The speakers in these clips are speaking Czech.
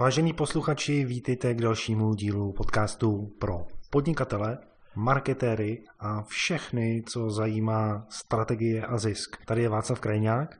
Vážení posluchači, vítejte k dalšímu dílu podcastu pro podnikatele, marketéry a všechny, co zajímá strategie a zisk. Tady je Václav Krajňák.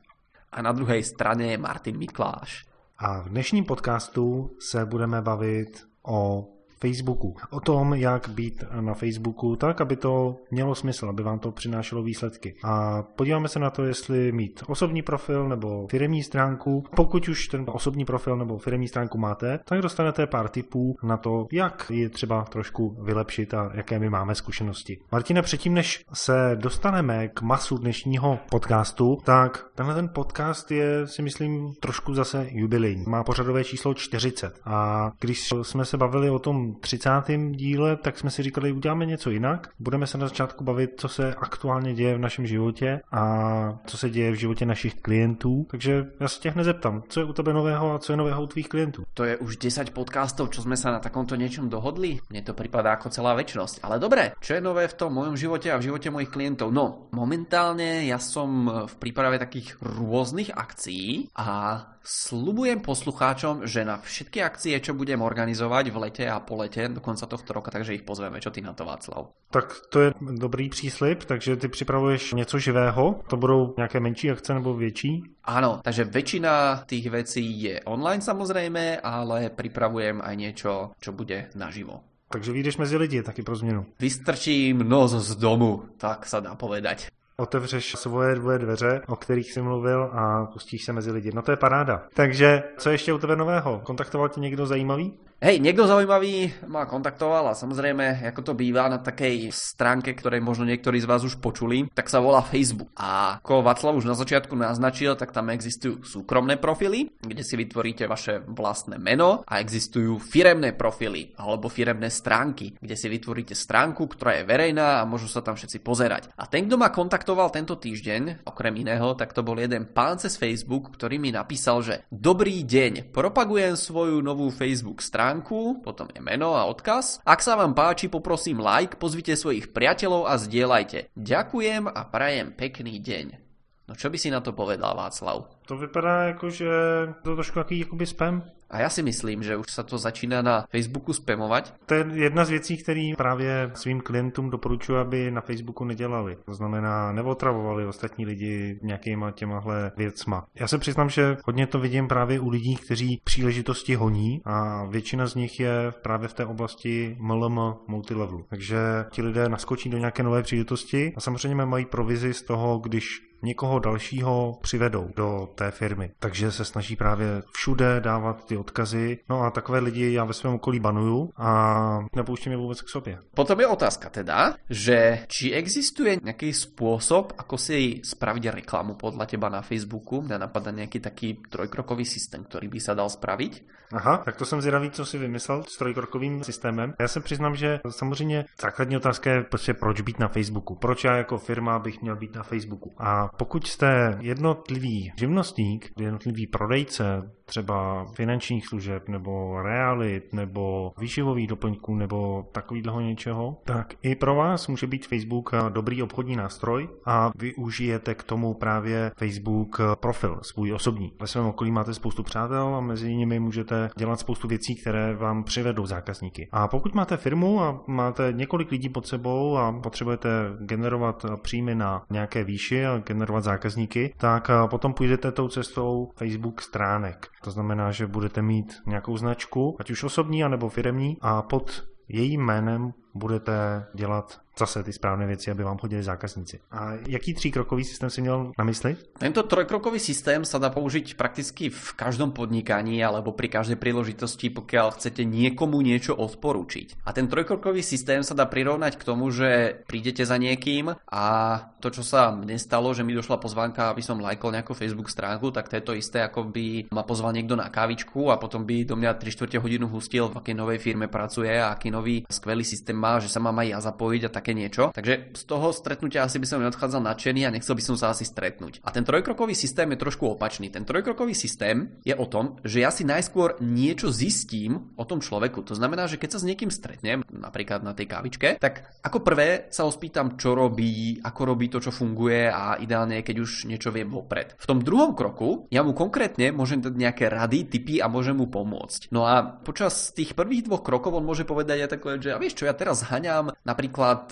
A na druhé straně je Martin Mikláš. A v dnešním podcastu se budeme bavit o Facebooku. O tom, jak být na Facebooku tak, aby to mělo smysl, aby vám to přinášelo výsledky. A podíváme se na to, jestli mít osobní profil nebo firmní stránku. Pokud už ten osobní profil nebo firmní stránku máte, tak dostanete pár tipů na to, jak je třeba trošku vylepšit a jaké my máme zkušenosti. Martina, předtím, než se dostaneme k masu dnešního podcastu, tak tenhle ten podcast je, si myslím, trošku zase jubilejní. Má pořadové číslo 40. A když jsme se bavili o tom 30. díle, tak jsme si říkali, uděláme něco jinak. Budeme se na začátku bavit, co se aktuálně děje v našem životě a co se děje v životě našich klientů. Takže já se těch nezeptám, co je u tebe nového a co je nového u tvých klientů. To je už 10 podcastov, čo jsme se na takomto něčem dohodli. Mně to připadá jako celá väčšnosť. Ale dobré, čo je nové v tom mojom životě a v životě mojich klientov? No, momentálně ja som v príprave takých rôznych akcií a Slubujem poslucháčom, že na všetky akcie, čo budem organizovať v lete a po lete do konca tohto roka, takže ich pozveme. Čo ty na to, Václav? Tak to je dobrý příslip, takže ty připravuješ něco živého. To budou nějaké menší akce nebo větší? Áno, takže väčšina tých vecí je online samozrejme, ale pripravujem aj niečo, čo bude naživo. Takže vyjdeš mezi lidi taky pro změnu. Vystrčím nos z domu, tak sa dá povedať otevřeš svoje dvoje dveře, o kterých jsi mluvil a pustíš se mezi lidi. No to je paráda. Takže co ještě u tebe nového? Kontaktoval tě někdo zajímavý? Hej, niekto zaujímavý ma kontaktoval a samozrejme, ako to býva na takej stránke, ktorej možno niektorí z vás už počuli, tak sa volá Facebook. A ako Václav už na začiatku naznačil, tak tam existujú súkromné profily, kde si vytvoríte vaše vlastné meno a existujú firemné profily alebo firemné stránky, kde si vytvoríte stránku, ktorá je verejná a môžu sa tam všetci pozerať. A ten, kto ma kontaktoval tento týždeň, okrem iného, tak to bol jeden pán cez Facebook, ktorý mi napísal, že Dobrý deň, propagujem svoju novú Facebook stránku, potom je meno a odkaz. Ak sa vám páči, poprosím like, pozvite svojich priateľov a zdieľajte. Ďakujem a prajem pekný deň. No čo by si na to povedal, Václav? To vypadá jako, že to trošku jaký jakoby spam. A já si myslím, že už se to začíná na Facebooku spamovat. To je jedna z věcí, které právě svým klientům doporučuji, aby na Facebooku nedělali. To znamená, neotravovali ostatní lidi nějakýma těmahle věcma. Já se přiznám, že hodně to vidím právě u lidí, kteří příležitosti honí a většina z nich je právě v té oblasti MLM multilevelu. Takže ti lidé naskočí do nějaké nové příležitosti a samozřejmě mají provizi z toho, když někoho dalšího přivedou do té firmy. Takže se snaží právě všude dávat ty odkazy. No a takové lidi já ve svém okolí banuju a nepouštím je vůbec k sobě. Potom je otázka teda, že či existuje nějaký způsob, ako si spraviť reklamu podle teba na Facebooku? Mňa napadá nějaký taký trojkrokový systém, který by se dal spraviť? Aha, tak to jsem zvědavý, co si vymyslel s trojkrokovým systémem. Já se přiznám, že samozřejmě základní otázka je prostě proč být na Facebooku. Proč já jako firma bych měl být na Facebooku. A pokud jste jednotlivý živnostník, jednotlivý prodejce, třeba finančních služeb nebo realit nebo výživových doplňků nebo takového něčeho, tak i pro vás může být Facebook dobrý obchodní nástroj a využijete k tomu právě Facebook profil, svůj osobní. Ve svém okolí máte spoustu přátel a mezi nimi můžete dělat spoustu věcí, které vám přivedou zákazníky. A pokud máte firmu a máte několik lidí pod sebou a potřebujete generovat příjmy na nějaké výši a zákazníky, tak potom půjdete tou cestou Facebook stránek. To znamená, že budete mít nějakou značku, ať už osobní, anebo firemní, a pod jejím jménem budete dělat zase ty správné věci, aby vám chodili zákazníci. A jaký tříkrokový systém si měl na mysli? Tento trojkrokový systém sa dá použiť prakticky v každom podnikaní alebo pri každej príležitosti, pokiaľ chcete niekomu niečo odporučiť. A ten trojkrokový systém sa dá prirovnať k tomu, že prídete za niekým a to, čo sa mne stalo, že mi došla pozvánka, aby som lajkol nejakú Facebook stránku, tak to je to isté, ako by ma pozval niekto na kávičku a potom by do mňa 3 čtvrte hodinu hustil, v akej novej firme pracuje a aký nový skvelý systém má, že sa mám aj ja zapojiť a také také niečo. Takže z toho stretnutia asi by som neodchádzal nadšený a nechcel by som sa asi stretnúť. A ten trojkrokový systém je trošku opačný. Ten trojkrokový systém je o tom, že ja si najskôr niečo zistím o tom človeku. To znamená, že keď sa s niekým stretnem, napríklad na tej kávičke, tak ako prvé sa ho spýtam, čo robí, ako robí to, čo funguje a ideálne, keď už niečo viem vopred. V tom druhom kroku ja mu konkrétne môžem dať nejaké rady, typy a môžem mu pomôcť. No a počas tých prvých dvoch krokov on môže povedať aj takové, že a vieš čo, ja teraz haňam napríklad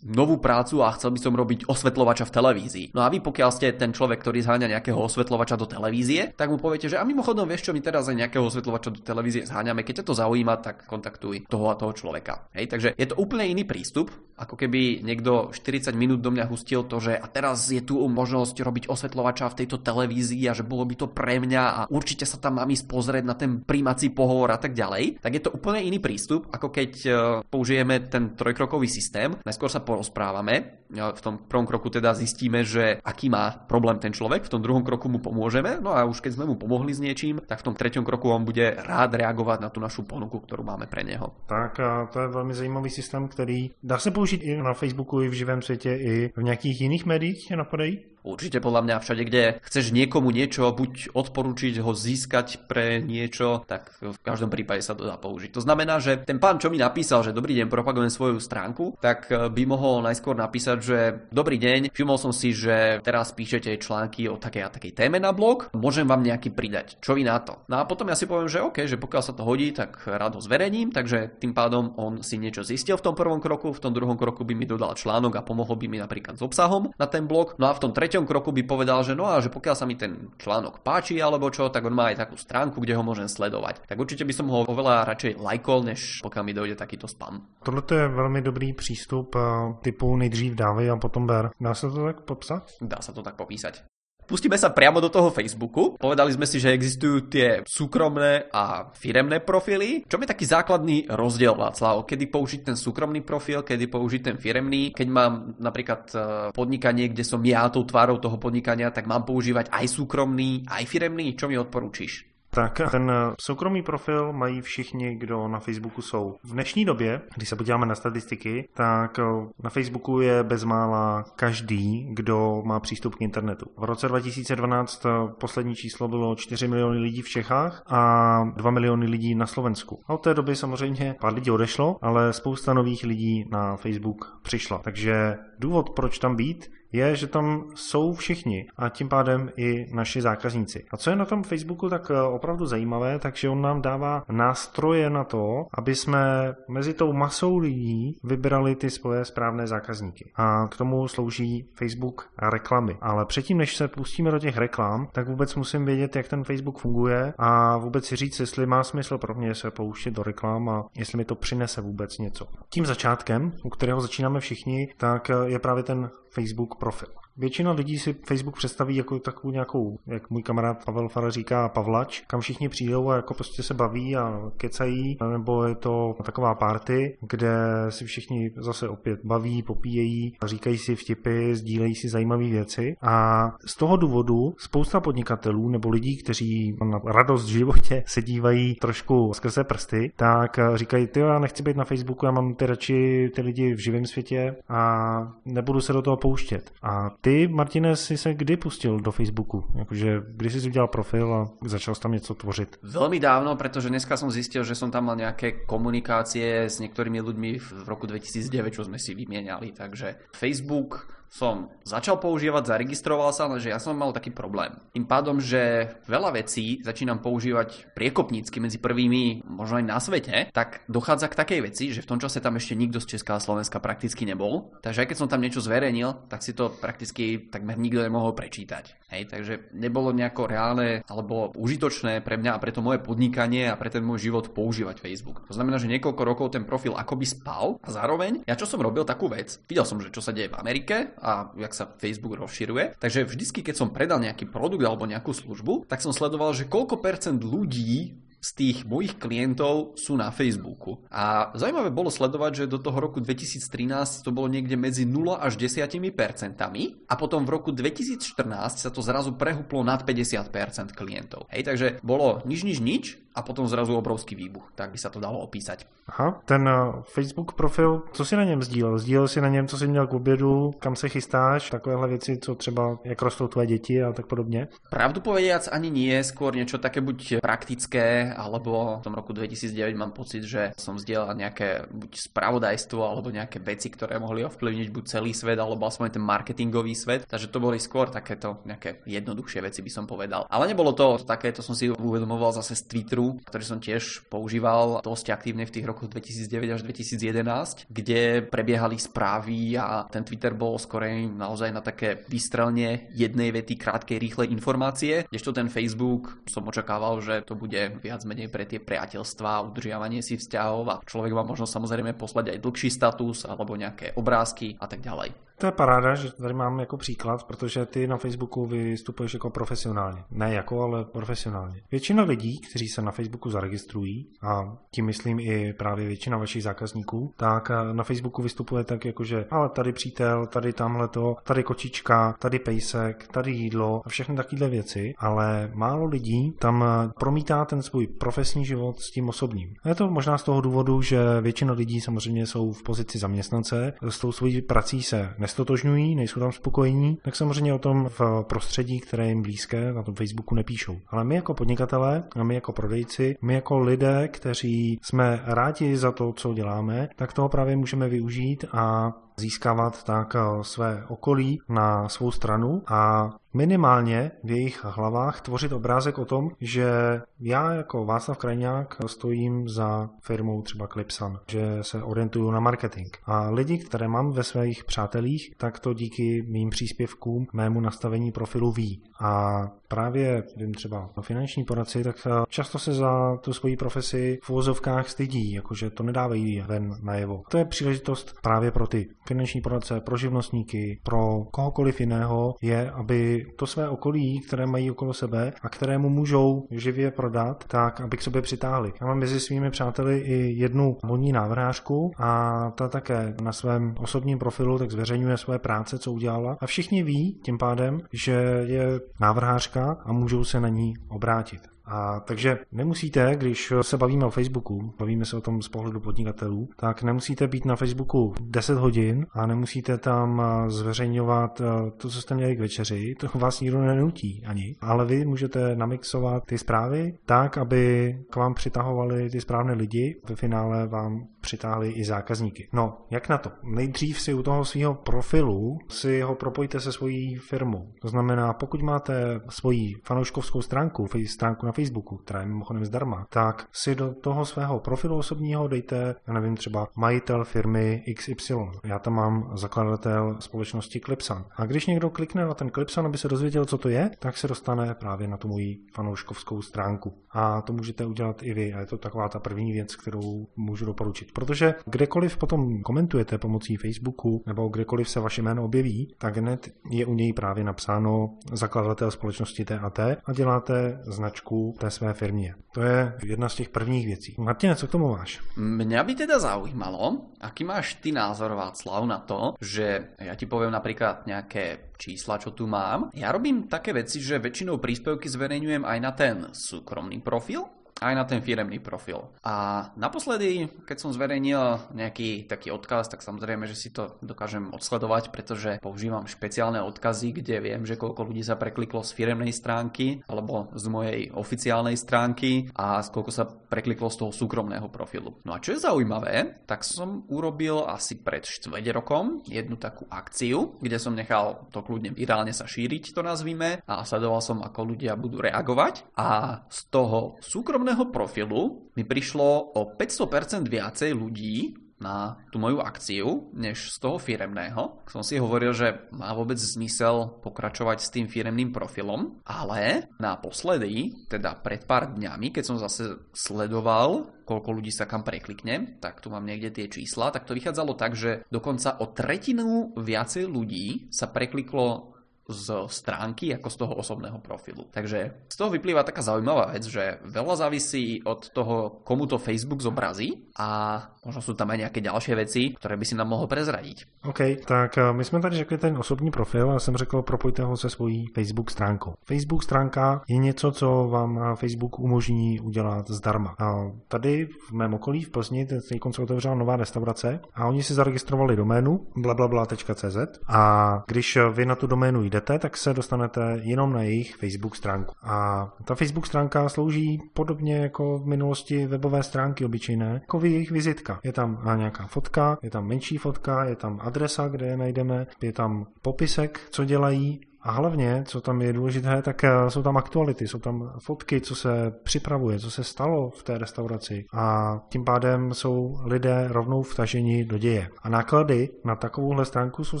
novú prácu a chcel by som robiť osvetľovača v televízii. No a vy pokiaľ ste ten človek, ktorý zháňa nejakého osvetľovača do televízie, tak mu poviete, že a mimochodom vieš čo, my teraz aj nejakého osvetľovača do televízie zháňame, keď ťa to zaujíma, tak kontaktuj toho a toho človeka. Hej, takže je to úplne iný prístup, ako keby niekto 40 minút do mňa hustil to, že a teraz je tu možnosť robiť osvetľovača v tejto televízii a že bolo by to pre mňa a určite sa tam mám ísť pozrieť na ten primací pohovor a tak ďalej, tak je to úplne iný prístup, ako keď e, použijeme ten trojkrokový systém. Najskôr sa porozprávame, v tom prvom kroku teda zistíme, že aký má problém ten človek, v tom druhom kroku mu pomôžeme, no a už keď sme mu pomohli s niečím, tak v tom treťom kroku on bude rád reagovať na tú našu ponuku, ktorú máme pre neho. Tak a to je velmi zajímavý systém, který dá se použít i na Facebooku, i v živém světě, i v nějakých jiných médiích napadají? Určite podľa mňa všade, kde chceš niekomu niečo buď odporúčiť, ho získať pre niečo, tak v každom prípade sa to dá použiť. To znamená, že ten pán, čo mi napísal, že dobrý deň, propagujem svoju stránku, tak eh, by mohol najskôr napísať, že dobrý deň, všimol som si, že teraz píšete články o takej a takej téme na blog, môžem vám nejaký pridať. Čo vy na to? No a potom ja si poviem, že OK, že pokiaľ sa to hodí, tak rád ho zverejním, takže tým pádom on si niečo zistil v tom prvom kroku, v tom druhom kroku by mi dodal článok a pomohol by mi napríklad s obsahom na ten blog. No a v tom treťom treťom kroku by povedal, že no a že pokiaľ sa mi ten článok páči alebo čo, tak on má aj takú stránku, kde ho môžem sledovať. Tak určite by som ho oveľa radšej lajkol, než pokiaľ mi dojde takýto spam. Tohle je velmi dobrý přístup eh, typu nejdřív dávej a potom ber. Dá se to tak popsat? Dá sa to tak popísať. Pustíme sa priamo do toho Facebooku. Povedali sme si, že existujú tie súkromné a firemné profily. Čo je taký základný rozdiel, Václav? Kedy použiť ten súkromný profil, kedy použiť ten firemný? Keď mám napríklad e, podnikanie, kde som ja tou tvárou toho podnikania, tak mám používať aj súkromný, aj firemný? Čo mi odporúčiš? Tak ten soukromý profil mají všichni, kdo na Facebooku jsou. V dnešní době, když se podíváme na statistiky, tak eh, na Facebooku je bezmála každý, kdo má přístup k internetu. V roce 2012 eh, poslední číslo bylo 4 miliony lidí v Čechách a 2 miliony lidí na Slovensku. A od té doby samozřejmě pár lidí odešlo, ale spousta nových lidí na Facebook přišla. Takže důvod, proč tam být, je, že tam jsou všichni a tím pádem i naši zákazníci. A co je na tom Facebooku tak eh, opravdu zajímavé, takže on nám dává nástroje na to, aby jsme mezi tou masou lidí vybrali ty svoje správné zákazníky. A k tomu slouží Facebook reklamy. Ale předtím, než se pustíme do těch reklam, tak vůbec musím vědět, jak ten Facebook funguje a vůbec si říct, jestli má smysl pro mě se pouštět do reklam a jestli mi to přinese vůbec něco. Tím začátkem, u kterého začínáme všichni, tak eh, je právě ten Facebook profil. Většina lidí si Facebook představí jako takovou nějakou, jak můj kamarád Pavel Fara říká, pavlač, kam všichni přijdou a jako prostě se baví a kecají, nebo je to taková party, kde si všichni zase opět baví, popíjejí, říkají si vtipy, sdílejí si zajímavé věci a z toho důvodu spousta podnikatelů nebo lidí, kteří na radost v životě se dívají trošku skrze prsty, tak říkají, ty já nechci být na Facebooku, já mám ty radši ty lidi v živém světě a nebudu se do toho pouštět. A ty, Martine, jsi se kdy pustil do Facebooku? Jakože, kdy jsi udělal profil a začal tam něco tvořit? Veľmi dávno, pretože dneska som zistil, že som tam mal nejaké komunikácie s niektorými ľuďmi v roku 2009, čo sme si vymieniali. Takže Facebook som začal používať, zaregistroval sa, lenže ja som mal taký problém. Tým pádom, že veľa vecí začínam používať priekopnícky medzi prvými, možno aj na svete, tak dochádza k takej veci, že v tom čase tam ešte nikto z Česká a Slovenska prakticky nebol. Takže aj keď som tam niečo zverejnil, tak si to prakticky takmer nikto nemohol prečítať. Hej, takže nebolo nejako reálne alebo užitočné pre mňa a pre to moje podnikanie a pre ten môj život používať Facebook. To znamená, že niekoľko rokov ten profil akoby spal a zároveň ja čo som robil takú vec, videl som, že čo sa deje v Amerike a jak sa Facebook rozširuje. Takže vždycky, keď som predal nejaký produkt alebo nejakú službu, tak som sledoval, že koľko percent ľudí z tých mojich klientov sú na Facebooku. A zaujímavé bolo sledovať, že do toho roku 2013 to bolo niekde medzi 0 až 10 percentami a potom v roku 2014 sa to zrazu prehuplo nad 50% klientov. Hej, takže bolo nič, nič, nič a potom zrazu obrovský výbuch. Tak by sa to dalo opísať. Aha, ten eh, Facebook profil, co si na něm sdílel? Sdílel si na něm, co jsi měl k obědu, kam se chystáš, takovéhle věci, co třeba, jak rostou tvoje děti a tak podobně? Pravdu povediac ani nie, skôr niečo také buď praktické, alebo v tom roku 2009 mám pocit, že som sdielal nejaké buď spravodajstvo, alebo nejaké veci, ktoré mohli ovplyvniť buď celý svet, alebo aspoň ten marketingový svet. Takže to boli skôr takéto nejaké jednoduchšie veci by som povedal. Ale nebolo to také, to som si uvedomoval zase z Twitteru, ktorý som tiež používal dosť aktívne v tých rokoch 2009 až 2011, kde prebiehali správy a ten Twitter bol skorej naozaj na také vystrelne jednej vety krátkej rýchlej informácie, kdežto ten Facebook som očakával, že to bude viac menej pre tie priateľstvá, udržiavanie si vzťahov a človek má možno samozrejme poslať aj dlhší status alebo nejaké obrázky a tak ďalej. To je paráda, že tady mám jako příklad, protože ty na Facebooku vystupuješ jako profesionálně. Ne jako, ale profesionálně. Většina lidí, kteří se na Facebooku zaregistrují, a tím myslím i právě většina vašich zákazníků, tak na Facebooku vystupuje tak jako, že ale tady přítel, tady tamhle to, tady kočička, tady pejsek, tady jídlo a všechny takovéhle věci, ale málo lidí tam promítá ten svůj profesní život s tím osobním. A je to možná z toho důvodu, že většina lidí samozřejmě jsou v pozici zaměstnance, s tou svojí prací se nestotožňují, nejsou tam spokojení, tak samozřejmě o tom v prostředí, které jim blízké, na tom Facebooku nepíšou. Ale my jako podnikatelé, a my jako prodejci, my jako lidé, kteří jsme rádi za to, co děláme, tak toho právě můžeme využít a získávat tak eh, své okolí na svou stranu a minimálně v jejich hlavách tvořit obrázek o tom, že já jako Václav Krajňák stojím za firmou třeba Clipsan, že se orientuju na marketing. A lidi, které mám ve svých přátelích, tak to díky mým příspěvkům, mému nastavení profilu ví. A právě, vím třeba finanční poradci, tak eh, často se za tu svoji profesi v uvozovkách stydí, jakože to nedávají ven najevo. To je příležitost právě pro ty finanční poradce, pro živnostníky, pro kohokoliv jiného, je, aby to své okolí, které mají okolo sebe a kterému můžou živě prodat, tak aby k sobě přitáhli. Já mám mezi svými přáteli i jednu modní návrhářku a ta také na svém osobním profilu tak zveřejňuje své práce, co udělala a všichni ví tím pádem, že je návrhářka a můžou se na ní obrátit. A takže nemusíte, když se bavíme o Facebooku, bavíme se o tom z pohledu podnikatelů, tak nemusíte být na Facebooku 10 hodin a nemusíte tam zveřejňovat eh, to, co jste měli k večeři, to vás nikdo nenutí ani. Ale vy můžete namixovat ty zprávy tak, aby k vám přitahovali ty správné lidi, ve finále vám přitáhli i zákazníky. No, jak na to? Nejdřív si u toho svého profilu si ho propojte se svojí firmou. To znamená, pokud máte svoji fanouškovskou stránku, stránku na Facebooku, která je mimochodem zdarma, tak si do toho svého profilu osobního dejte, já nevím, třeba majitel firmy XY. Já tam mám zakladatel společnosti Clipsan. A když někdo klikne na ten Clipsan, aby se dozvěděl, co to je, tak se dostane právě na tu moji fanouškovskou stránku. A to můžete udělat i vy. A je to taková ta první věc, kterou můžu doporučit. Protože kdekoliv potom komentujete pomocí Facebooku nebo kdekoliv se vaše jméno objeví, tak hned je u něj právě napsáno zakladatel společnosti TAT a děláte značku té své firmě. To je jedna z těch prvních věcí. Martine, co k tomu máš? Mňa by teda zaujímalo, aký máš ty názor, Václav, na to, že ja ti poviem napríklad nejaké čísla, čo tu mám. Ja robím také veci, že väčšinou príspevky zverejňujem aj na ten súkromný profil, aj na ten firemný profil. A naposledy, keď som zverejnil nejaký taký odkaz, tak samozrejme, že si to dokážem odsledovať, pretože používam špeciálne odkazy, kde viem, že koľko ľudí sa prekliklo z firemnej stránky alebo z mojej oficiálnej stránky a koľko sa prekliklo z toho súkromného profilu. No a čo je zaujímavé, tak som urobil asi pred 4 rokom jednu takú akciu, kde som nechal to kľudne virálne sa šíriť, to nazvime, a sledoval som, ako ľudia budú reagovať a z toho súkromného súkromného profilu mi prišlo o 500% viacej ľudí na tú moju akciu, než z toho firemného. Som si hovoril, že má vôbec zmysel pokračovať s tým firemným profilom, ale naposledy, teda pred pár dňami, keď som zase sledoval, koľko ľudí sa kam preklikne, tak tu mám niekde tie čísla, tak to vychádzalo tak, že dokonca o tretinu viacej ľudí sa prekliklo z stránky ako z toho osobného profilu. Takže z toho vyplýva taká zaujímavá vec, že veľa závisí od toho, komu to Facebook zobrazí a možno sú tam aj nejaké ďalšie veci, ktoré by si nám mohol prezradiť. OK, tak eh, my jsme tady řekli ten osobní profil a jsem řekl, propojte ho se svojí Facebook stránkou. Facebook stránka je něco, co vám na Facebook umožní udělat zdarma. A tady v mém okolí v Plzni teď se otevřela nová restaurace a oni si zaregistrovali doménu blablabla.cz a když vy na tu doménu jdete, tak se dostanete jenom na jejich Facebook stránku. A ta Facebook stránka slouží podobně jako v minulosti webové stránky obyčejné, jako jejich vizitka. Je tam nějaká fotka, je tam menší fotka, je tam adresa, kde je najdeme, je tam popisek, co dělají a hlavně, co tam je důležité, tak eh, jsou tam aktuality, jsou tam fotky, co se připravuje, co se stalo v té restauraci a tím pádem jsou lidé rovnou vtaženi do děje. A náklady na takovouhle stránku jsou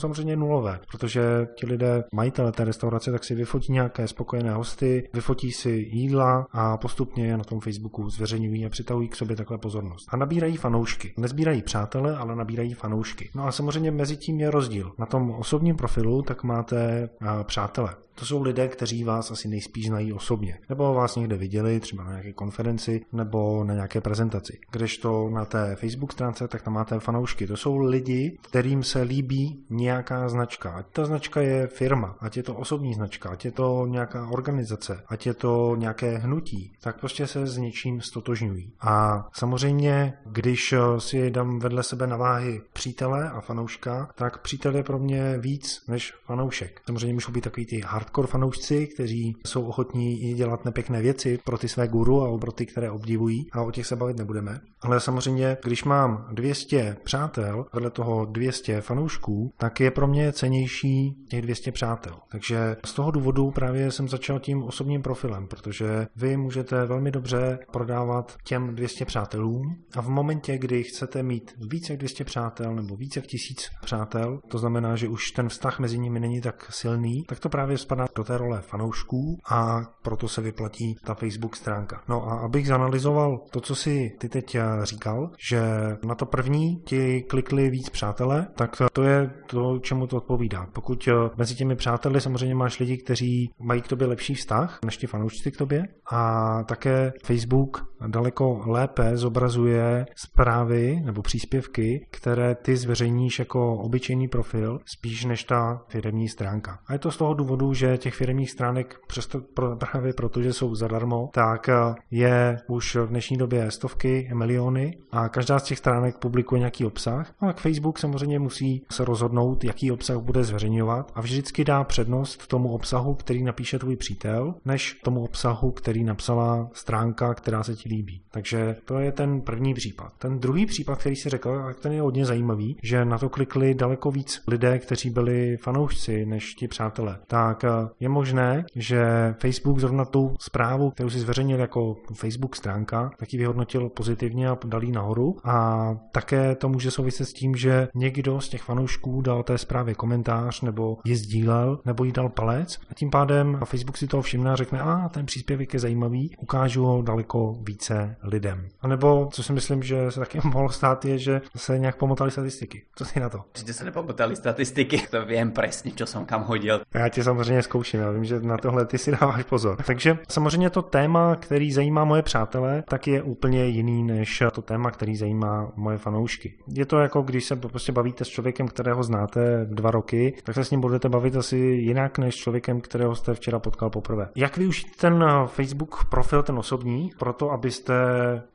samozřejmě nulové, protože ti lidé, majitele té restaurace, tak si vyfotí nějaké spokojené hosty, vyfotí si jídla a postupně je na tom Facebooku zveřejňují a přitahují k sobě takhle pozornost. A nabírají fanoušky. Nezbírají přátele, ale nabírají fanoušky. No a samozřejmě mezi tím je rozdíl. Na tom osobním profilu tak máte eh, přátelé. To jsou lidé, kteří vás asi nejspíš znají osobně, nebo vás někde viděli, třeba na nějaké konferenci, nebo na nějaké prezentaci. Kdežto na té Facebook stránce, tak tam máte fanoušky. To jsou lidi, kterým se líbí nějaká značka. Ať ta značka je firma, ať je to osobní značka, ať je to nějaká organizace, ať je to nějaké hnutí, tak prostě se s něčím stotožňují. A samozřejmě, když si dám vedle sebe na váhy přítele a fanouška, tak přítel je pro mě víc než fanoušek. Samozřejmě můžou být takový ty hard hardcore fanoušci, kteří jsou ochotní dělat nepěkné věci pro ty své guru a pro ty, které obdivují a o těch se bavit nebudeme. Ale samozřejmě, když mám 200 přátel, vedle toho 200 fanoušků, tak je pro mě cenější těch 200 přátel. Takže z toho důvodu právě jsem začal tím osobním profilem, protože vy můžete velmi dobře prodávat těm 200 přátelům a v momentě, kdy chcete mít více jak 200 přátel nebo více jak 1000 přátel, to znamená, že už ten vztah mezi nimi není tak silný, tak to právě spadá do té role fanoušků a proto se vyplatí ta Facebook stránka. No a abych zanalizoval to, co si ty teď eh, říkal, že na to první ti klikli víc přátelé, tak to je to, čemu to odpovídá. Pokud eh, mezi těmi přáteli samozřejmě máš lidi, kteří mají k tobě lepší vztah než ti fanoušci k tobě a také Facebook daleko lépe zobrazuje zprávy nebo příspěvky, které ty zveřejníš jako obyčejný profil, spíš než ta firmní stránka. A je to z toho důvodu, že těch firmních stránek přesto, právě proto, že jsou zadarmo, tak eh, je už v dnešní době stovky, miliony a každá z těch stránek publikuje nějaký obsah. No a Facebook samozřejmě musí se rozhodnout, jaký obsah bude zveřejňovat a vždycky dá přednost tomu obsahu, který napíše tvůj přítel, než tomu obsahu, který napsala stránka, která se ti líbí. Takže to je ten první případ. Ten druhý případ, který si řekl, a ten je hodně zajímavý, že na to klikli daleko víc lidé, kteří byli fanoušci než ti přátelé. Tak eh, je možné, že Facebook zrovna tu zprávu, kterou si zveřejnil jako Facebook stránka, tak ji vyhodnotil pozitivně a dal nahoru. A také to může souviset s tím, že někdo z těch fanoušků dal té zprávě komentář nebo ji sdílel nebo jí dal palec a tím pádem Facebook si toho všimne a řekne, a ten příspěvek je zajímavý, ukážu ho daleko více lidem. A nebo, co si myslím, že se taky mohlo stát, je, že se nějak pomotali statistiky. Co si na to? Určitě se nepomotali statistiky, to vím přesně, co jsem kam hodil. Já tě samozřejmě zkouším, já vím, že na tohle ty si dáváš pozor. Takže samozřejmě to téma, který zajímá moje přátelé, tak je úplně jiný než to téma, který zajímá moje fanoušky. Je to jako když se prostě bavíte s člověkem, kterého znáte dva roky, tak se s ním budete bavit asi jinak než s člověkem, kterého jste včera potkal poprvé. Jak využít ten Facebook profil, ten osobní, proto abyste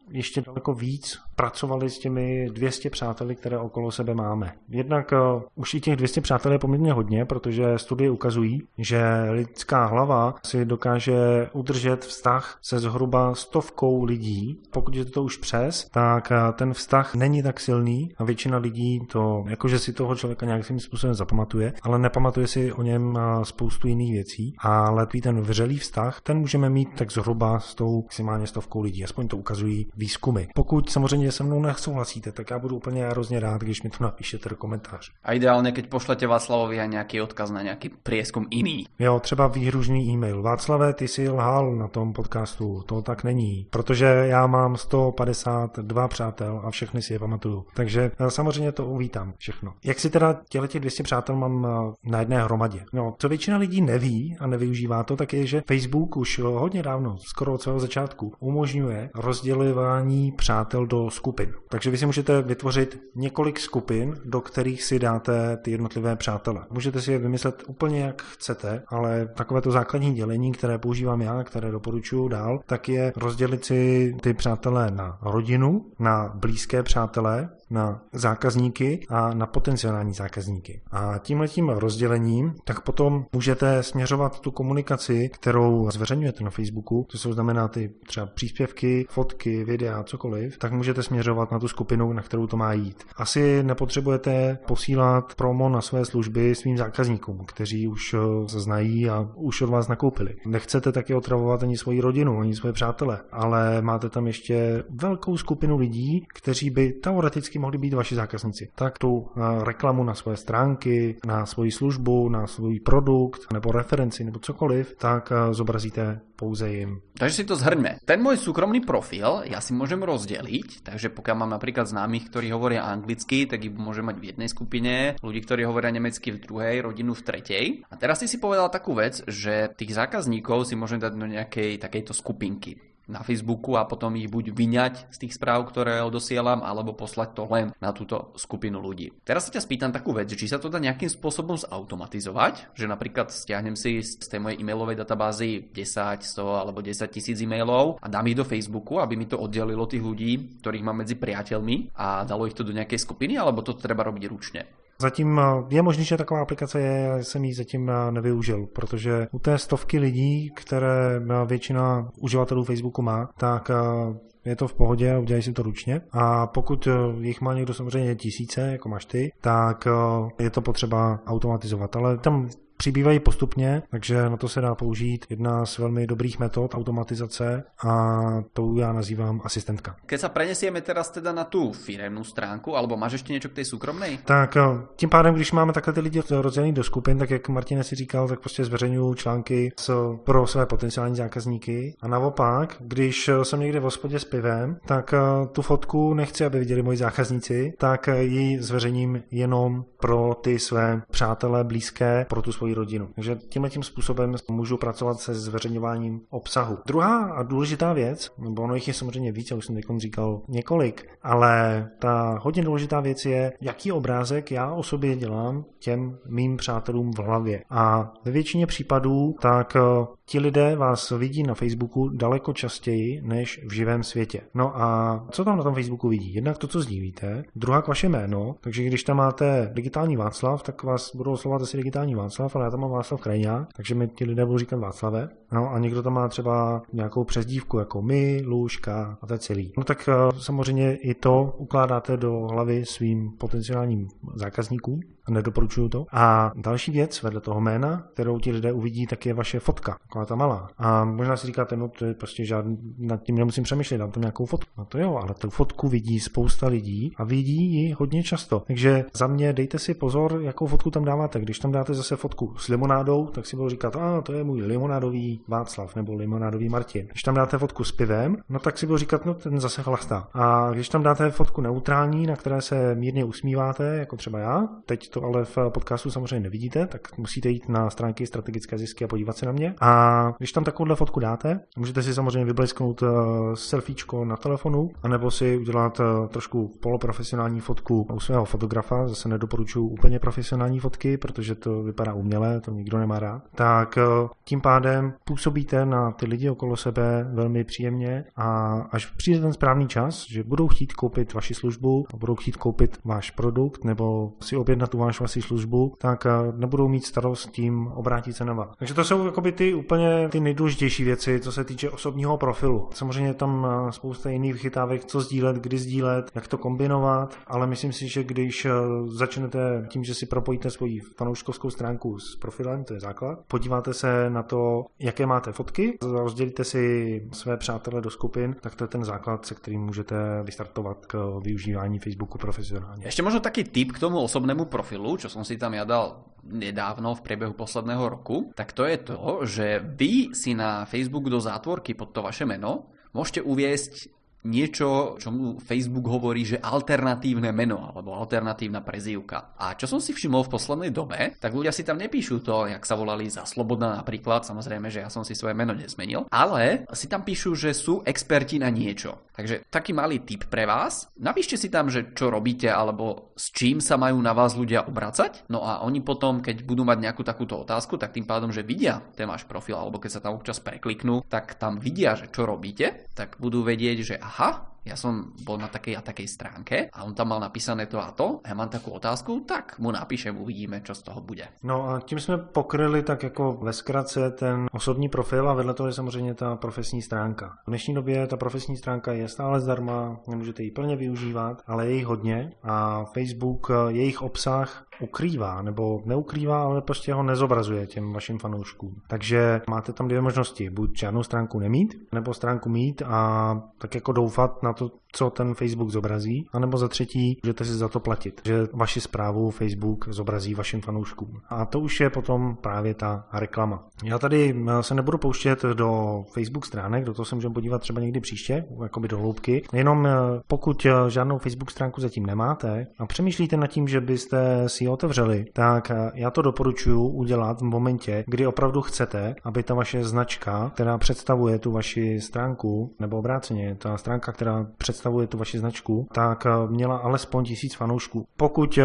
ještě daleko víc pracovali s těmi 200 přáteli, které okolo sebe máme. Jednak uh, už i těch 200 přátel je poměrně hodně, protože studie ukazují, že lidská hlava si dokáže udržet vztah se zhruba stovkou lidí. Pokud je to už přes, tak uh, ten vztah není tak silný a většina lidí to, jakože si toho člověka nějakým způsobem zapamatuje, ale nepamatuje si o něm uh, spoustu jiných věcí. Ale ten vřelý vztah, ten můžeme mít tak zhruba s tou maximálně stovkou lidí. Aspoň to ukazují výzkumy. Pokud samozřejmě se mnou nesouhlasíte, tak já budu úplně hrozně rád, když mi to napíšete do komentáře. A ideálně, keď pošlete Václavovi aj nějaký odkaz na nějaký prieskum iný. Jo, třeba výhružný e-mail. Václave, ty jsi lhal na tom podcastu, to tak není, protože já mám 152 přátel a všechny si je pamatuju. Takže eh, samozřejmě to uvítám všechno. Jak si teda těle těch 200 přátel mám eh, na jedné hromadě? No, co většina lidí neví a nevyužívá to, tak je, že Facebook už hodně dávno, skoro od svého začátku, umožňuje rozdělování přátel do skupin. Takže vy si můžete vytvořit několik skupin, do kterých si dáte ty jednotlivé přátele. Můžete si je vymyslet úplně jak chcete, ale takové to základní dělení, které používám já, které doporučuju dál, tak je rozdělit si ty přátelé na rodinu, na blízké přátelé, na zákazníky a na potenciální zákazníky. A tímhletím rozdělením tak potom můžete směřovat tu komunikaci, kterou zveřejňujete na Facebooku, to jsou znamená ty třeba příspěvky, fotky, videa, cokoliv, tak můžete směřovat na tu skupinu, na kterou to má jít. Asi nepotřebujete posílat promo na své služby svým zákazníkům, kteří už eh, se znají a už od vás nakoupili. Nechcete taky otravovat ani svoji rodinu, ani svoje přátele, ale máte tam ještě velkou skupinu lidí, kteří by teoreticky teoreticky mohli být vaši zákazníci. Tak tu eh, reklamu na svoje stránky, na svoji službu, na svůj produkt nebo referenci nebo cokoliv, tak eh, zobrazíte pouze jim. Takže si to zhrňme. Ten môj súkromný profil ja si môžem rozdeliť, takže pokiaľ mám napríklad známych, ktorí hovoria anglicky, tak ich môžem mať v jednej skupine, ľudí, ktorí hovoria nemecky v druhej, rodinu v tretej. A teraz si si povedal takú vec, že tých zákazníkov si môžem dať do nejakej takejto skupinky na Facebooku a potom ich buď vyňať z tých správ, ktoré odosielam, alebo poslať to len na túto skupinu ľudí. Teraz sa ťa spýtam takú vec, či sa to dá nejakým spôsobom zautomatizovať, že napríklad stiahnem si z tej mojej e-mailovej databázy 10, 100 alebo 10 tisíc e-mailov a dám ich do Facebooku, aby mi to oddelilo tých ľudí, ktorých mám medzi priateľmi a dalo ich to do nejakej skupiny, alebo to treba robiť ručne. Zatím eh, je možné, že taková aplikace je, já jsem ji zatím eh, nevyužil, protože u té stovky lidí, které eh, většina uživatelů Facebooku má, tak je to v pohodě udělají si to ručně. A pokud jich má někdo samozřejmě tisíce, jako máš ty, tak je to potřeba automatizovat. Ale tam přibývají postupně, takže na to se dá použít jedna z velmi dobrých metod automatizace a to já nazývám asistentka. Keď sa prenesieme teraz teda na tu firemnú stránku, alebo máš ještě něco k té soukromnej? Tak eh, tím pádem, když máme takhle ty lidi rozdělený do skupin, tak jak Martin si říkal, tak prostě zveřejňuju články pro své potenciální zákazníky. A naopak, když eh, jsem někde v hospodě s pivem, tak eh, tu fotku nechci, aby viděli moji zákazníci, tak ji zveřejním jenom pro ty své přátelé blízké, pro tu svoji rodinu. Takže tímhle tím způsobem můžu pracovat se zveřejňováním obsahu. Druhá a důležitá věc, nebo ono jich je samozřejmě více, už jsem teď říkal několik, ale ta hodně důležitá věc je, jaký obrázek já o sobě dělám těm mým přátelům v hlavě. A ve většině případů tak eh, ti lidé vás vidí na Facebooku daleko častěji než v živém světě. No a co tam na tom Facebooku vidí? Jednak to, co sdílíte, druhá vaše jméno, takže když tam máte digitální Václav, tak vás budou oslovat asi digitální Václav, ale já tam mám Václav Krajňák, takže mi ti lidé budou říkat Václave. No a někdo tam má třeba nějakou přezdívku jako my, Lůžka a to celý. No tak uh, samozřejmě i to ukládáte do hlavy svým potenciálním zákazníkům nedoporučuju to. A další věc vedle toho jména, kterou ti lidé uvidí, tak je vaše fotka, taková ta malá. A možná si říkáte, no to je prostě žádný, nad tím nemusím přemýšlet, dám tam nějakou fotku. No to jo, ale tu fotku vidí spousta lidí a vidí ji hodně často. Takže za mě dejte si pozor, jakou fotku tam dáváte. Když tam dáte zase fotku s limonádou, tak si budou říkat, a to je můj limonádový Václav nebo limonádový Martin. Když tam dáte fotku s pivem, no tak si budou říkat, no ten zase chlastá. A když tam dáte fotku neutrální, na které se mírně usmíváte, jako třeba já, teď to ale v podcastu samozřejmě nevidíte, tak musíte jít na stránky strategické zisky a podívat se na mě. A když tam takovouhle fotku dáte, můžete si samozřejmě vyblesknout uh, selfiečko na telefonu, anebo si udělat uh, trošku poloprofesionální fotku u svého fotografa, zase nedoporučuji úplně profesionální fotky, protože to vypadá uměle, to nikdo nemá rád. Tak uh, tím pádem působíte na ty lidi okolo sebe velmi příjemně a až přijde ten správný čas, že budou chtít koupit vaši službu budou chtít koupit váš produkt nebo si objednat tu váš vaši službu, tak eh, nebudou mít starost tím obrátit se na vás. Takže to jsou jakoby ty úplně ty nejdůležitější věci, co se týče osobního profilu. Samozřejmě tam eh, spousta jiných vychytávek, co sdílet, kdy sdílet, jak to kombinovat, ale myslím si, že když eh, začnete tím, že si propojíte svoji fanouškovskou stránku s profilem, to je základ, podíváte se na to, jak jaké máte fotky, rozdělíte si své přátele do skupin, tak to je ten základ, se kterým můžete vystartovat k využívání Facebooku profesionálně. Ještě možno taký tip k tomu osobnému profilu, čo som si tam ja dal nedávno v priebehu posledného roku, tak to je to, že vy si na Facebook do zátvorky pod to vaše meno môžete uviesť niečo, čo mu Facebook hovorí, že alternatívne meno alebo alternatívna prezývka. A čo som si všimol v poslednej dobe, tak ľudia si tam nepíšu to, jak sa volali za Slobodná napríklad, samozrejme, že ja som si svoje meno nezmenil, ale si tam píšu, že sú experti na niečo. Takže taký malý tip pre vás. Napíšte si tam, že čo robíte alebo s čím sa majú na vás ľudia obracať. No a oni potom, keď budú mať nejakú takúto otázku, tak tým pádom, že vidia ten váš profil alebo keď sa tam občas prekliknú, tak tam vidia, že čo robíte, tak budú vedieť, že aha, aha, ja som bol na takej a takej stránke a on tam mal napísané to a to a ja mám takú otázku, tak mu napíšem, uvidíme, čo z toho bude. No a tím jsme pokryli tak jako ve zkratce ten osobní profil a vedle toho je samozřejmě ta profesní stránka. V dnešní době ta profesní stránka je stále zdarma, nemůžete ji plně využívat, ale je jich hodně a Facebook jejich obsah ukrývá, nebo neukrývá, ale prostě ho nezobrazuje těm vašim fanouškům. Takže máte tam dvě možnosti, buď žádnou stránku nemít, nebo stránku mít a tak jako doufat na to, co ten Facebook zobrazí, anebo za třetí, můžete si za to platit, že vaši zprávu Facebook zobrazí vašim fanouškům. A to už je potom právě ta reklama. Já tady se nebudu pouštět do Facebook stránek, do toho se můžeme podívat třeba někdy příště, jakoby do hloubky. Jenom eh, pokud eh, žádnou Facebook stránku zatím nemáte a přemýšlíte nad tím, že byste si otevřeli, tak já to doporučuji udělat v momentě, kdy opravdu chcete, aby ta vaše značka, která představuje tu vaši stránku, nebo obráceně, ta stránka, která představuje tu vaši značku, tak eh, měla alespoň tisíc fanoušků. Pokud eh,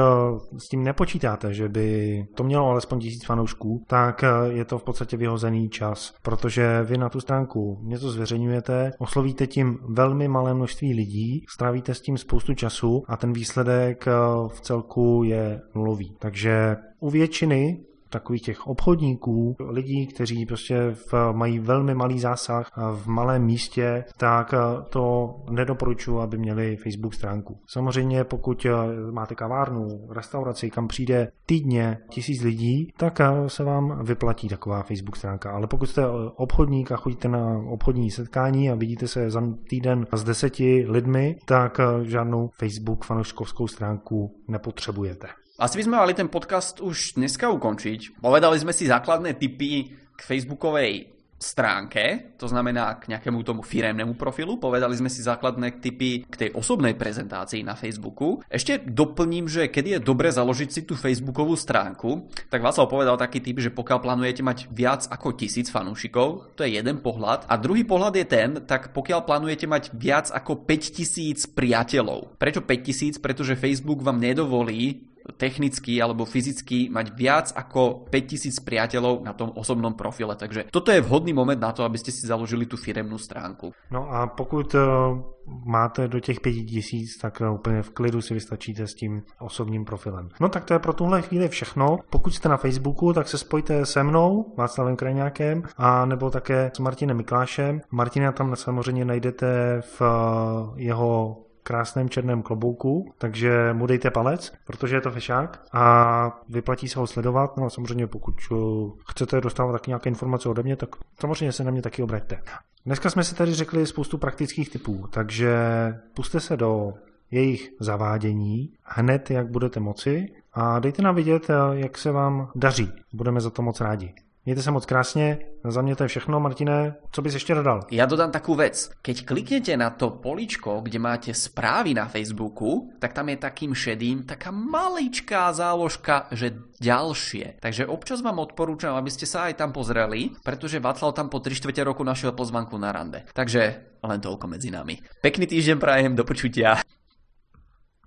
s tím nepočítáte, že by to mělo alespoň tisíc fanoušků, tak eh, je to v podstatě vyhozený čas, protože vy na tu stránku něco zveřejňujete, oslovíte tím velmi malé množství lidí, strávíte s tím spoustu času a ten výsledek v celku je nulový. Takže u většiny takových těch obchodníků, lidí, kteří prostě v, mají velmi malý zásah v malém místě, tak to nedoporučuji, aby měli Facebook stránku. Samozřejmě pokud máte kavárnu, restauraci, kam přijde týdně tisíc lidí, tak se vám vyplatí taková Facebook stránka. Ale pokud jste obchodník a chodíte na obchodní setkání a vidíte se za týden s deseti lidmi, tak žádnou Facebook fanouškovskou stránku nepotřebujete. Asi by sme mali ten podcast už dneska ukončiť. Povedali sme si základné typy k facebookovej stránke, to znamená k nejakému tomu firemnému profilu. Povedali sme si základné typy k tej osobnej prezentácii na Facebooku. Ešte doplním, že kedy je dobre založiť si tú Facebookovú stránku, tak Václav povedal taký typ, že pokiaľ plánujete mať viac ako tisíc fanúšikov, to je jeden pohľad. A druhý pohľad je ten, tak pokiaľ plánujete mať viac ako 5000 priateľov. Prečo 5000? Pretože Facebook vám nedovolí technicky alebo fyzicky mať viac ako 5000 priateľov na tom osobnom profile. Takže toto je vhodný moment na to, aby ste si založili tu firemnú stránku. No a pokud uh, máte do těch 5000, tak uh, úplně v klidu si vystačíte s tím osobním profilem. No tak to je pro tuhle chvíli všechno. Pokud jste na Facebooku, tak se spojte se mnou, Václavem Krajňákem, a nebo také s Martinem Miklášem. Martina tam samozřejmě najdete v uh, jeho krásném černém klobouku, takže mu dejte palec, protože je to fešák a vyplatí se ho sledovat. No a samozřejmě pokud uh, chcete dostávat taky nějaké informace ode mě, tak samozřejmě se na mě taky obraťte. Dneska jsme si tady řekli spoustu praktických typů, takže puste se do jejich zavádění hned, jak budete moci a dejte nám vidět, uh, jak se vám daří. Budeme za to moc rádi. Mějte se moc krásně, za mě to je všechno. Martine, co bys ještě dodal? Ja dodám takú vec. Keď kliknete na to poličko, kde máte správy na Facebooku, tak tam je takým šedým taká maličká záložka, že ďalšie. Takže občas vám odporúčam, aby ste sa aj tam pozreli, pretože Václav tam po 3 čtvrte roku našiel pozvanku na rande. Takže len toľko medzi nami. Pekný týždeň prajem, do počutia.